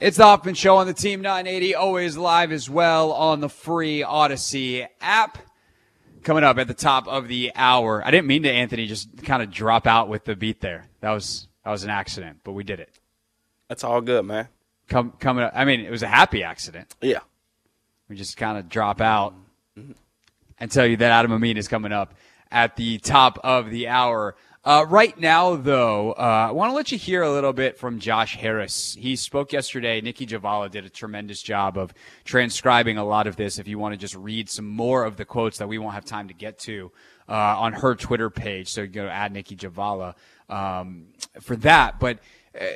It's the Hoffman Show on the Team 980, always live as well on the free Audacy app. Coming up at the top of the hour. I didn't mean to, Anthony, just kind of drop out with the beat there. That was that was an accident, but we did it. That's all good, man. Come coming up. I mean, it was a happy accident. Yeah. We just kind of drop out and tell you that Adam Amin is coming up at the top of the hour. Uh, right now, though, uh, I want to let you hear a little bit from Josh Harris. He spoke yesterday. Nicki Jhabvala did a tremendous job of transcribing a lot of this. If you want to just read some more of the quotes that we won't have time to get to uh, on her Twitter page, so you go add Nicki Jhabvala um, for that. But uh,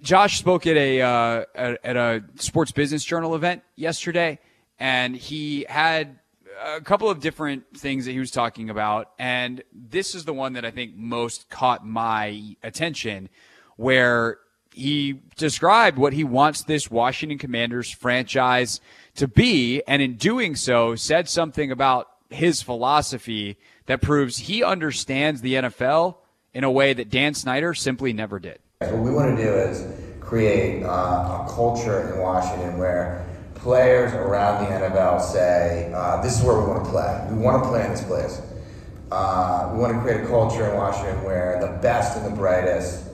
Josh spoke at a uh, at a Sports Business Journal event yesterday, and he had a couple of different things that he was talking about, and this is the one that I think most caught my attention, where he described what he wants this Washington Commanders franchise to be, and in doing so, said something about his philosophy that proves he understands the NFL in a way that Dan Snyder simply never did. What we want to do is create uh, a culture in Washington where players around the NFL say, uh, this is where we want to play. We want to play in this place. Uh, we want to create a culture in Washington where the best and the brightest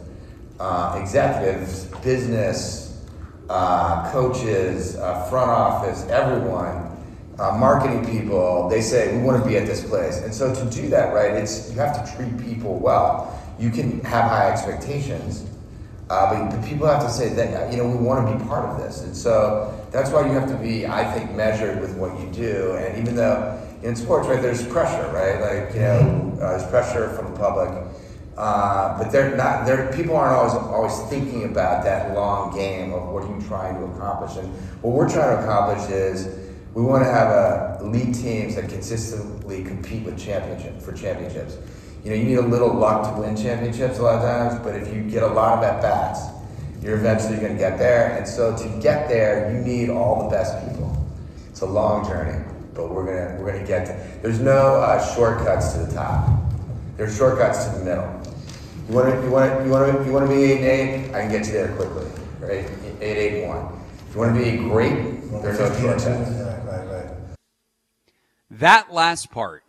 uh, executives, business, uh, coaches, uh, front office, everyone, uh, marketing people, they say, we want to be at this place. And so to do that, right, it's you have to treat people well. You can have high expectations, uh, but, people have to say that you know we want to be part of this, and so that's why you have to be, I think, measured with what you do. And even though in sports, right, there's pressure, right? Like you know, uh, there's pressure from the public, uh, but they're not. They're people aren't always always thinking about that long game of what are you trying to accomplish. And what we're trying to accomplish is we want to have uh, elite teams that consistently compete with championship for championships you know, you need a little luck to win championships a lot of times, but if you get a lot of at bats, you're eventually going to get there. And so to get there, you need all the best people. It's a long journey, but we're gonna we're gonna get to. There's no uh, shortcuts to the top. There's shortcuts to the middle. You want to you want to you want to you want to be eight and eight. I can get you there quickly, right? Eight eight one. If you want to be great, there's no shortcuts. Right, right, right. That last part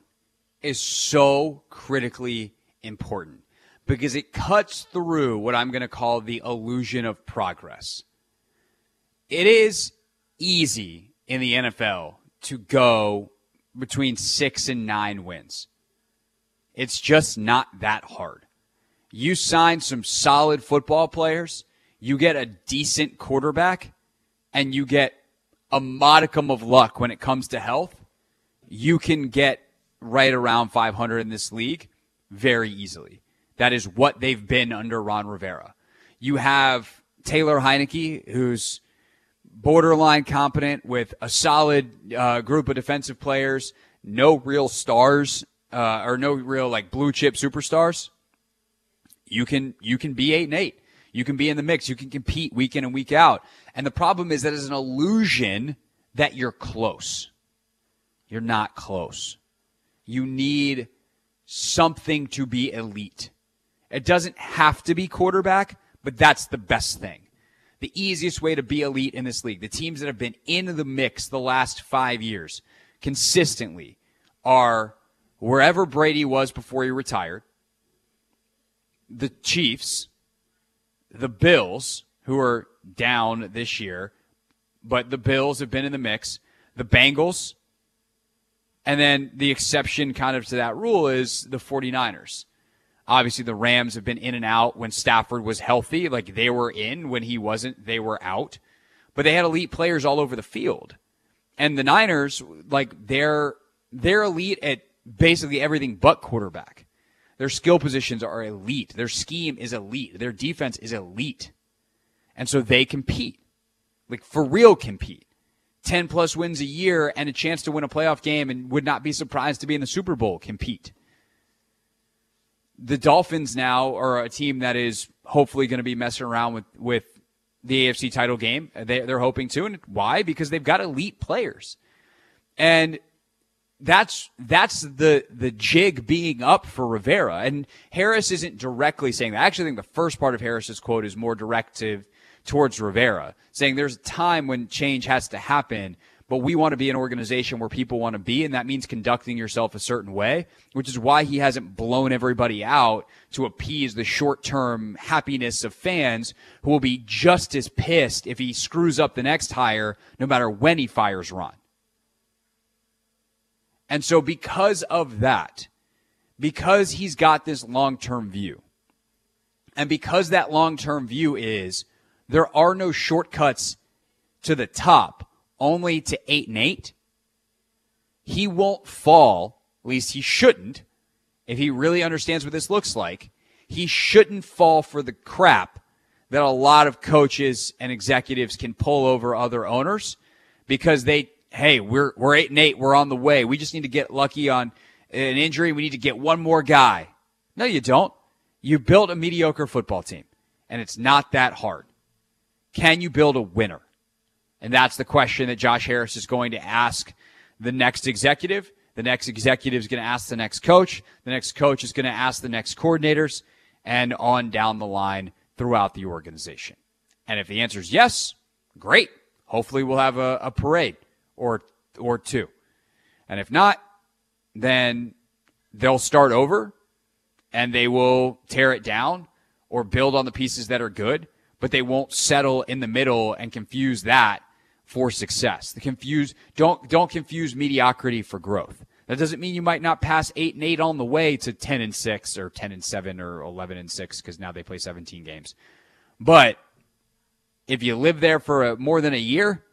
is so critically important because it cuts through what I'm going to call the illusion of progress. It is easy in the NFL to go between six and nine wins. It's just not that hard. You sign some solid football players, you get a decent quarterback, and you get a modicum of luck when it comes to health, you can get right around 500 in this league very easily. That is what they've been under Ron Rivera. You have Taylor Heinicke, who's borderline competent with a solid uh, group of defensive players, no real stars uh, or no real like blue chip superstars. You can you can be eight and eight. You can be in the mix. You can compete week in and week out. And the problem is that is an illusion that you're close. You're not close. You need something to be elite. It doesn't have to be quarterback, but that's the best thing. The easiest way to be elite in this league, the teams that have been in the mix the last five years consistently are wherever Brady was before he retired, the Chiefs, the Bills, who are down this year, but the Bills have been in the mix, the Bengals, and then the exception kind of to that rule is the 49ers. Obviously, the Rams have been in and out when Stafford was healthy. Like they were in when he wasn't, they were out. But they had elite players all over the field. And the Niners, like they're they're elite at basically everything but quarterback. Their skill positions are elite. Their scheme is elite. Their defense is elite. And so they compete. Like for real compete. 10 plus wins a year and a chance to win a playoff game and would not be surprised to be in the Super Bowl compete. The Dolphins now are a team that is hopefully going to be messing around with, with the AFC title game. They, they're hoping to. And why? Because they've got elite players. And that's that's the the jig being up for Rivera. And Harris isn't directly saying that. I actually think the first part of Harris's quote is more directive towards Rivera, saying there's a time when change has to happen, but we want to be an organization where people want to be, and that means conducting yourself a certain way, which is why he hasn't blown everybody out to appease the short term happiness of fans who will be just as pissed if he screws up the next hire, no matter when he fires Ron. And so, because of that, because he's got this long term view, and because that long term view is there are no shortcuts to the top, only to eight and eight, he won't fall, at least he shouldn't, if he really understands what this looks like. He shouldn't fall for the crap that a lot of coaches and executives can pull over other owners because they hey, we're we're eight and eight, we're on the way. We just need to get lucky on an injury. We need to get one more guy. No, you don't. You built a mediocre football team, and it's not that hard. Can you build a winner? And that's the question that Josh Harris is going to ask the next executive. The next executive is going to ask the next coach. The next coach is going to ask the next coordinators and on down the line throughout the organization. And if the answer is yes, great. Hopefully we'll have a, a parade or or two. And if not, then they'll start over and they will tear it down or build on the pieces that are good, but they won't settle in the middle and confuse that for success. The confuse don't don't confuse mediocrity for growth. That doesn't mean you might not pass 8 and 8 on the way to 10 and 6 or 10 and 7 or 11 and 6 cuz now they play 17 games. But if you live there for a, more than a year,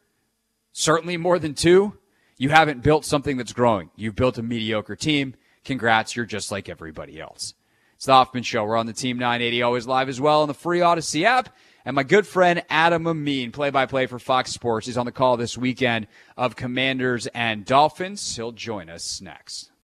certainly more than two, you haven't built something that's growing. You've built a mediocre team. Congrats, you're just like everybody else. It's the Hoffman Show. We're on the Team 980, always live as well on the free Audacy app. And my good friend Adam Amin, play by play for Fox Sports, is on the call this weekend of Commanders and Dolphins. He'll join us next.